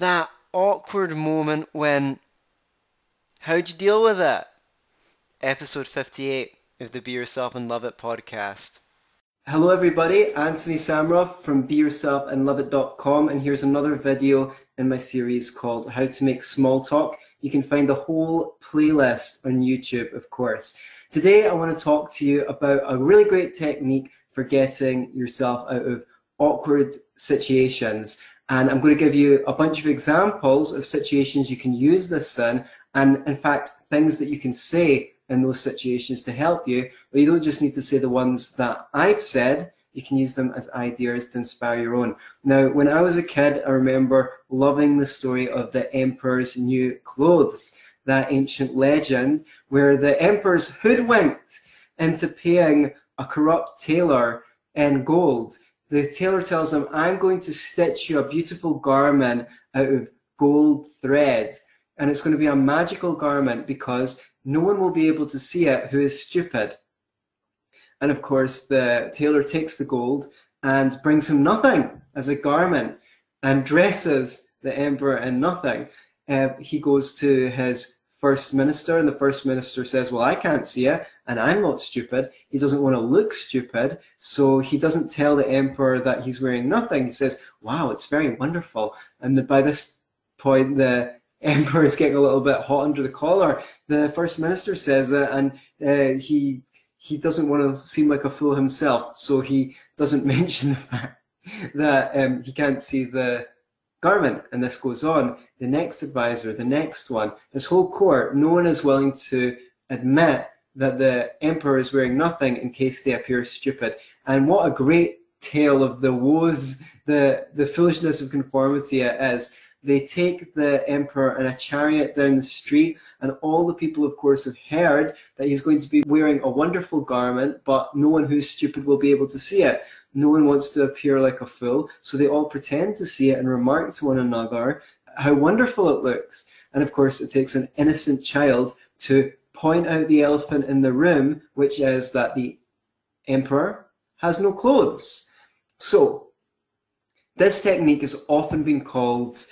that awkward moment when. How'd you deal with it? Episode 58 of the Be Yourself and Love It podcast. Hello, everybody. Anthony Samroff from be yourself and love BeYourselfAndLoveIt.com, and here's another video in my series called How to Make Small Talk. You can find the whole playlist on YouTube, of course. Today, I want to talk to you about a really great technique for getting yourself out of awkward situations. And I'm going to give you a bunch of examples of situations you can use this in, and in fact, things that you can say in those situations to help you. But you don't just need to say the ones that I've said, you can use them as ideas to inspire your own. Now, when I was a kid, I remember loving the story of the Emperor's New Clothes, that ancient legend where the emperor's hoodwinked into paying a corrupt tailor in gold. The tailor tells him, I'm going to stitch you a beautiful garment out of gold thread. And it's going to be a magical garment because no one will be able to see it who is stupid. And of course, the tailor takes the gold and brings him nothing as a garment and dresses the emperor in nothing. Uh, he goes to his first minister, and the first minister says, Well, I can't see it, and I'm not stupid. He doesn't want to look stupid, so he doesn't tell the emperor that he's wearing nothing. He says, Wow, it's very wonderful. And by this point, the emperor is getting a little bit hot under the collar. The first minister says it, and uh, he he doesn't want to seem like a fool himself, so he doesn't mention the fact that um, he can't see the garment. And this goes on. The next advisor, the next one, this whole court, no one is willing to admit that the emperor is wearing nothing in case they appear stupid. And what a great tale of the woes, the the foolishness of conformity it is they take the emperor in a chariot down the street, and all the people, of course, have heard that he's going to be wearing a wonderful garment, but no one who's stupid will be able to see it. No one wants to appear like a fool, so they all pretend to see it and remark to one another how wonderful it looks. And of course, it takes an innocent child to point out the elephant in the room, which is that the emperor has no clothes. So, this technique has often been called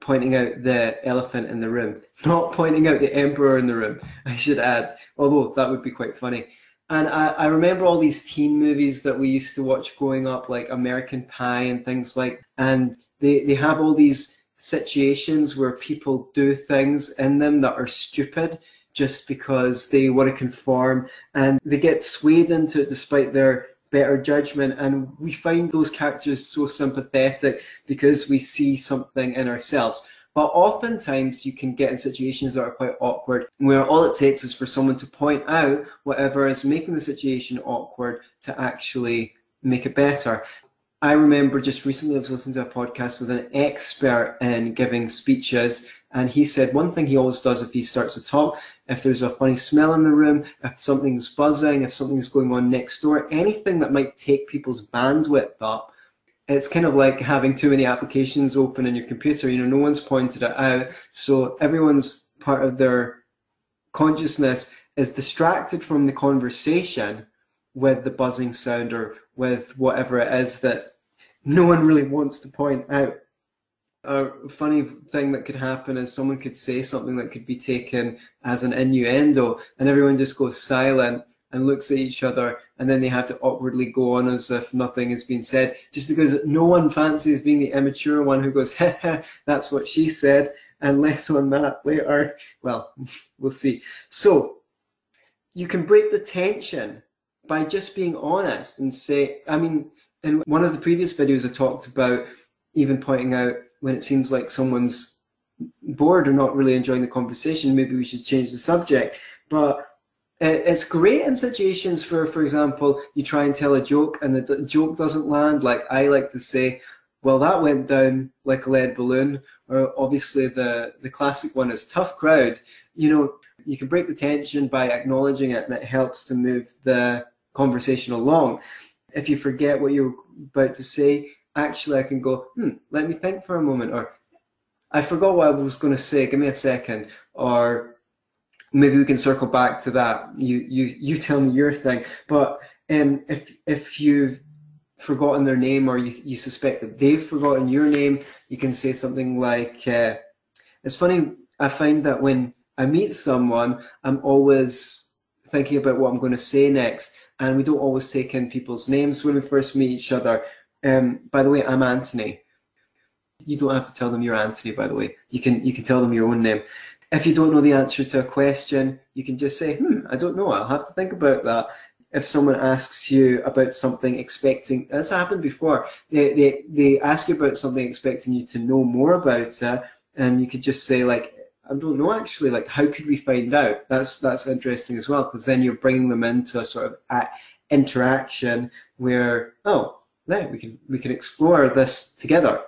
pointing out the elephant in the room, not pointing out the emperor in the room, I should add, although that would be quite funny. And I, I remember all these teen movies that we used to watch growing up, like American Pie and things like, and they, they have all these situations where people do things in them that are stupid just because they want to conform and they get swayed into it despite their better judgment. And we find those characters so sympathetic because we see something in ourselves. But oftentimes you can get in situations that are quite awkward where all it takes is for someone to point out whatever is making the situation awkward to actually make it better I remember just recently I was listening to a podcast with an expert in giving speeches, and he said one thing he always does if he starts a talk, if there's a funny smell in the room, if something's buzzing, if something's going on next door, anything that might take people's bandwidth up, it's kind of like having too many applications open in your computer. You know, no one's pointed it out, so everyone's part of their consciousness is distracted from the conversation with the buzzing sound or with whatever it is that no one really wants to point out. A funny thing that could happen is someone could say something that could be taken as an innuendo, and everyone just goes silent and looks at each other, and then they have to awkwardly go on as if nothing has been said, just because no one fancies being the immature one who goes, that's what she said, and less on that later. Well, we'll see. So, you can break the tension by just being honest and say, I mean, in one of the previous videos, I talked about even pointing out when it seems like someone's bored or not really enjoying the conversation, maybe we should change the subject. But it's great in situations for, for example, you try and tell a joke and the joke doesn't land. Like I like to say, well, that went down like a lead balloon. Or obviously the, the classic one is tough crowd. You know, you can break the tension by acknowledging it and it helps to move the conversation along. If you forget what you're about to say, actually I can go, hmm, let me think for a moment, or I forgot what I was going to say, give me a second, or maybe we can circle back to that. You you you tell me your thing. But um, if if you've forgotten their name or you, you suspect that they've forgotten your name, you can say something like, uh, it's funny, I find that when I meet someone, I'm always thinking about what I'm going to say next. And we don't always take in people's names when we first meet each other. Um, by the way, I'm Anthony. You don't have to tell them you're Anthony, by the way. You can you can tell them your own name. If you don't know the answer to a question, you can just say, hmm, I don't know. I'll have to think about that. If someone asks you about something expecting, that's happened before. They, they, they ask you about something expecting you to know more about it, and you could just say like, I don't know actually, like how could we find out? That's that's interesting as well because then you're bringing them into a sort of interaction where oh, then we can we can explore this together.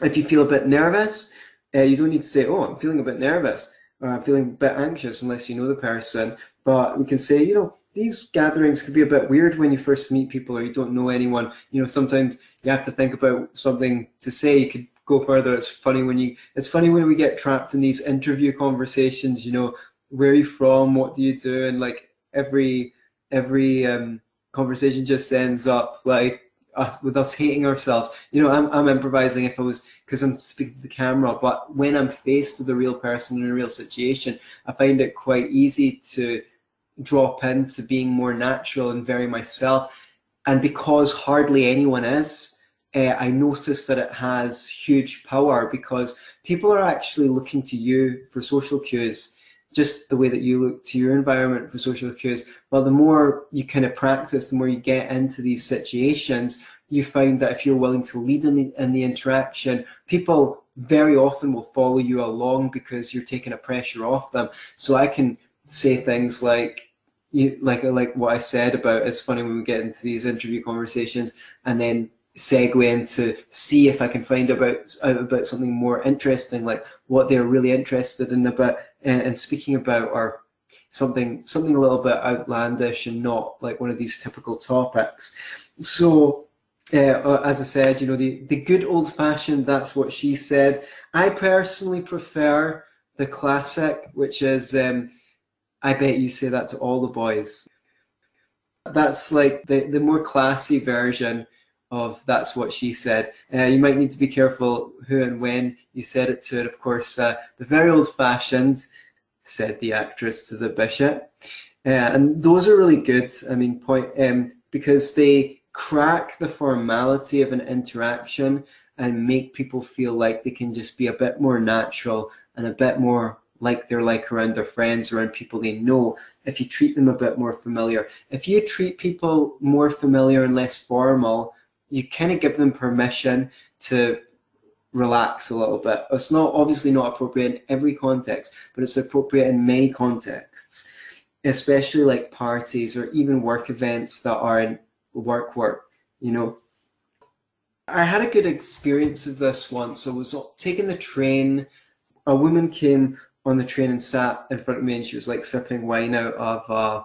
If you feel a bit nervous, uh, you don't need to say, "Oh, I'm feeling a bit nervous," or "I'm feeling a bit anxious," unless you know the person. But you can say, you know, these gatherings could be a bit weird when you first meet people or you don't know anyone. You know, sometimes you have to think about something to say. You could go further. It's funny when you. It's funny when we get trapped in these interview conversations. You know, where are you from? What do you do? And like every every um, conversation just ends up like us with us hating ourselves. You know, I'm I'm improvising if I was because I'm speaking to the camera, but when I'm faced with a real person in a real situation, I find it quite easy to drop into being more natural and very myself. And because hardly anyone is, uh, I notice that it has huge power because people are actually looking to you for social cues, just the way that you look to your environment for social cues. But the more you kind of practice, the more you get into these situations, you find that if you're willing to lead in the, in the interaction, people very often will follow you along because you're taking a pressure off them. So I can say things like, you like like what I said about it's funny when we get into these interview conversations and then segue into see if I can find about about something more interesting, like what they're really interested in about and, and speaking about or something something a little bit outlandish and not like one of these typical topics. So uh, as I said, you know, the, the good old fashioned, that's what she said. I personally prefer the classic, which is um, I bet you say that to all the boys. That's like the, the more classy version of that's what she said. Uh, you might need to be careful who and when you said it to it. Of course, uh, the very old fashioned said the actress to the bishop. Uh, and those are really good. I mean, point um, because they crack the formality of an interaction and make people feel like they can just be a bit more natural and a bit more like they're like around their friends, around people they know, if you treat them a bit more familiar. If you treat people more familiar and less formal, you kind of give them permission to relax a little bit. It's not obviously not appropriate in every context, but it's appropriate in many contexts, especially like parties or even work events that are in work work, you know. I had a good experience of this once. I was taking the train. A woman came on the train and sat in front of me and she was like sipping wine out of uh,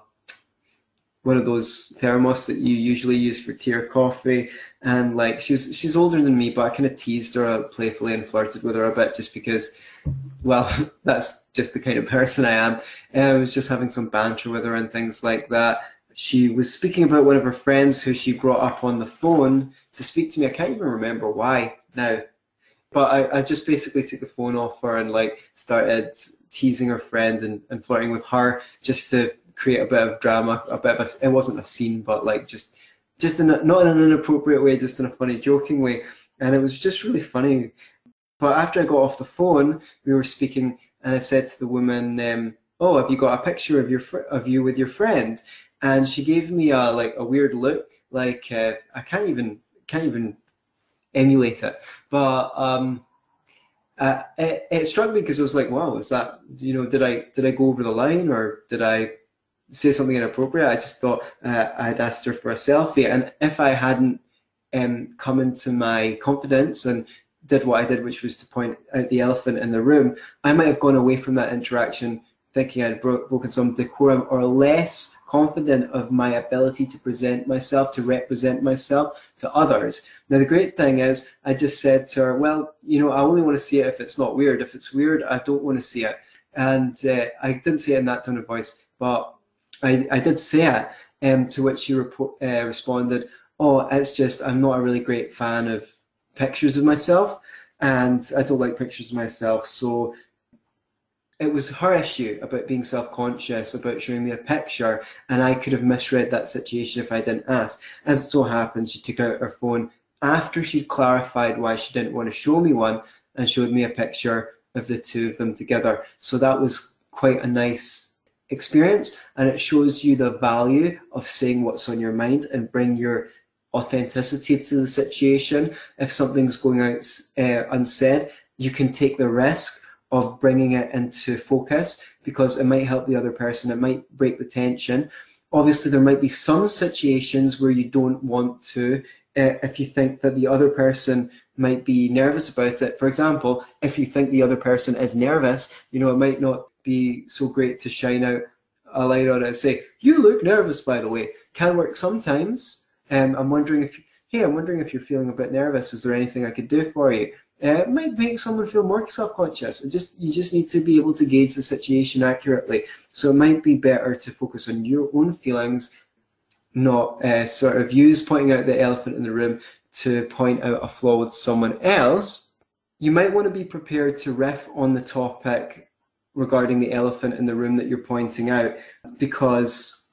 one of those thermos that you usually use for tea or coffee. And like she was she's older than me but i kind of teased her playfully and flirted with her a bit just because well that's just the kind of person i am. And i was just having some banter with her and things like that. She was speaking about one of her friends who she brought up on the phone to speak to me. I can't even remember why now. But I, I just basically took the phone off her and like started teasing her friend and, and flirting with her just to create a bit of drama, a bit of a, it wasn't a scene, but like just just in a, not in an inappropriate way, just in a funny, joking way, and it was just really funny. But after I got off the phone, we were speaking, and I said to the woman, um, "Oh, have you got a picture of your fr- of you with your friend?" And she gave me a like a weird look, like uh, I can't even can't even emulate it. But um, uh, it, it struck me because it was like, wow, is that you know, did I did I go over the line or did I say something inappropriate? I just thought uh, I'd asked her for a selfie, and if I hadn't um, come into my confidence and did what I did, which was to point out the elephant in the room, I might have gone away from that interaction thinking I'd bro- broken some decorum or less confident of my ability to present myself, to represent myself to others. Now, the great thing is, I just said to her, Well, you know, I only want to see it if it's not weird. If it's weird, I don't want to see it. And uh, I didn't say it in that tone of voice, but I, I did say it, um, to which she uh, responded, oh, it's just I'm not a really great fan of pictures of myself, and I don't like pictures of myself. So it was her issue about being self-conscious about showing me a picture and i could have misread that situation if i didn't ask as it so happens she took out her phone after she'd clarified why she didn't want to show me one and showed me a picture of the two of them together so that was quite a nice experience and it shows you the value of saying what's on your mind and bring your authenticity to the situation if something's going out uh, unsaid you can take the risk of bringing it into focus because it might help the other person, it might break the tension. Obviously, there might be some situations where you don't want to, uh, if you think that the other person might be nervous about it. For example, if you think the other person is nervous, you know, it might not be so great to shine out a light on it and say, You look nervous, by the way. Can work sometimes. Um, I'm wondering if, hey, I'm wondering if you're feeling a bit nervous. Is there anything I could do for you? uh, it might make someone feel more self-conscious. It just you just need to be able to gauge the situation accurately. So it might be better to focus on your own feelings, not uh, sort of use pointing out the elephant in the room to point out a flaw with someone else. You might want to be prepared to riff on the topic regarding the elephant in the room that you're pointing out because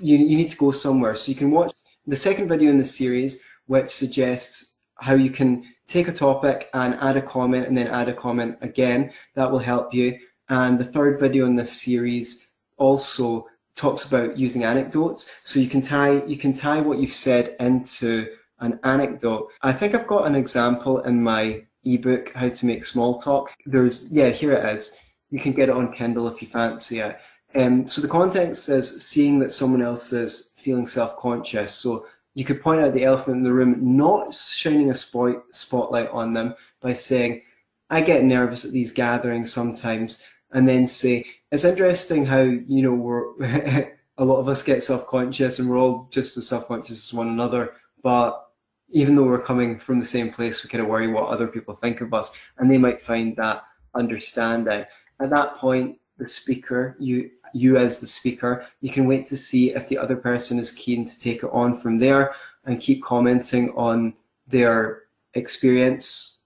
you, you need to go somewhere. So you can watch the second video in the series, which suggests how you can take a topic and add a comment and then add a comment again. That will help you. And the third video in this series also talks about using anecdotes. So you can tie you can tie what you've said into an anecdote. I think I've got an example in my ebook, How to Make Small Talk. There's yeah, here it is. You can get it on Kindle if you fancy it. Um, so the context is seeing that someone else is feeling self-conscious. So you could point out the elephant in the room, not shining a spot, spotlight on them by saying, I get nervous at these gatherings sometimes, and then say, it's interesting how, you know, we're, a lot of us get self-conscious and we're all just as self-conscious as one another, but even though we're coming from the same place, we kind of worry what other people think of us, and they might find that understanding. At that point, the speaker, you you as the speaker. You can wait to see if the other person is keen to take it on from there and keep commenting on their experience,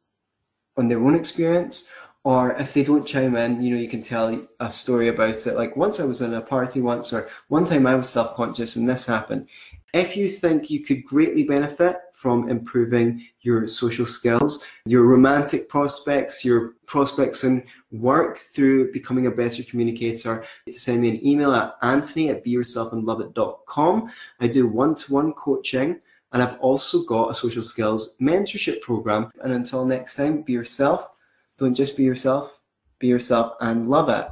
on their own experience. Or if they don't chime in, you know, you can tell a story about it. Like once I was in a party once, or one time I was self conscious and this happened. If you think you could greatly benefit from improving your social skills, your romantic prospects, your prospects in work through becoming a better communicator, to send me an email at anthony at beyourselfandloveit.com. I do one-to-one coaching and I've also got a social skills mentorship program. And until next time, be yourself. Don't just be yourself, be yourself and love it.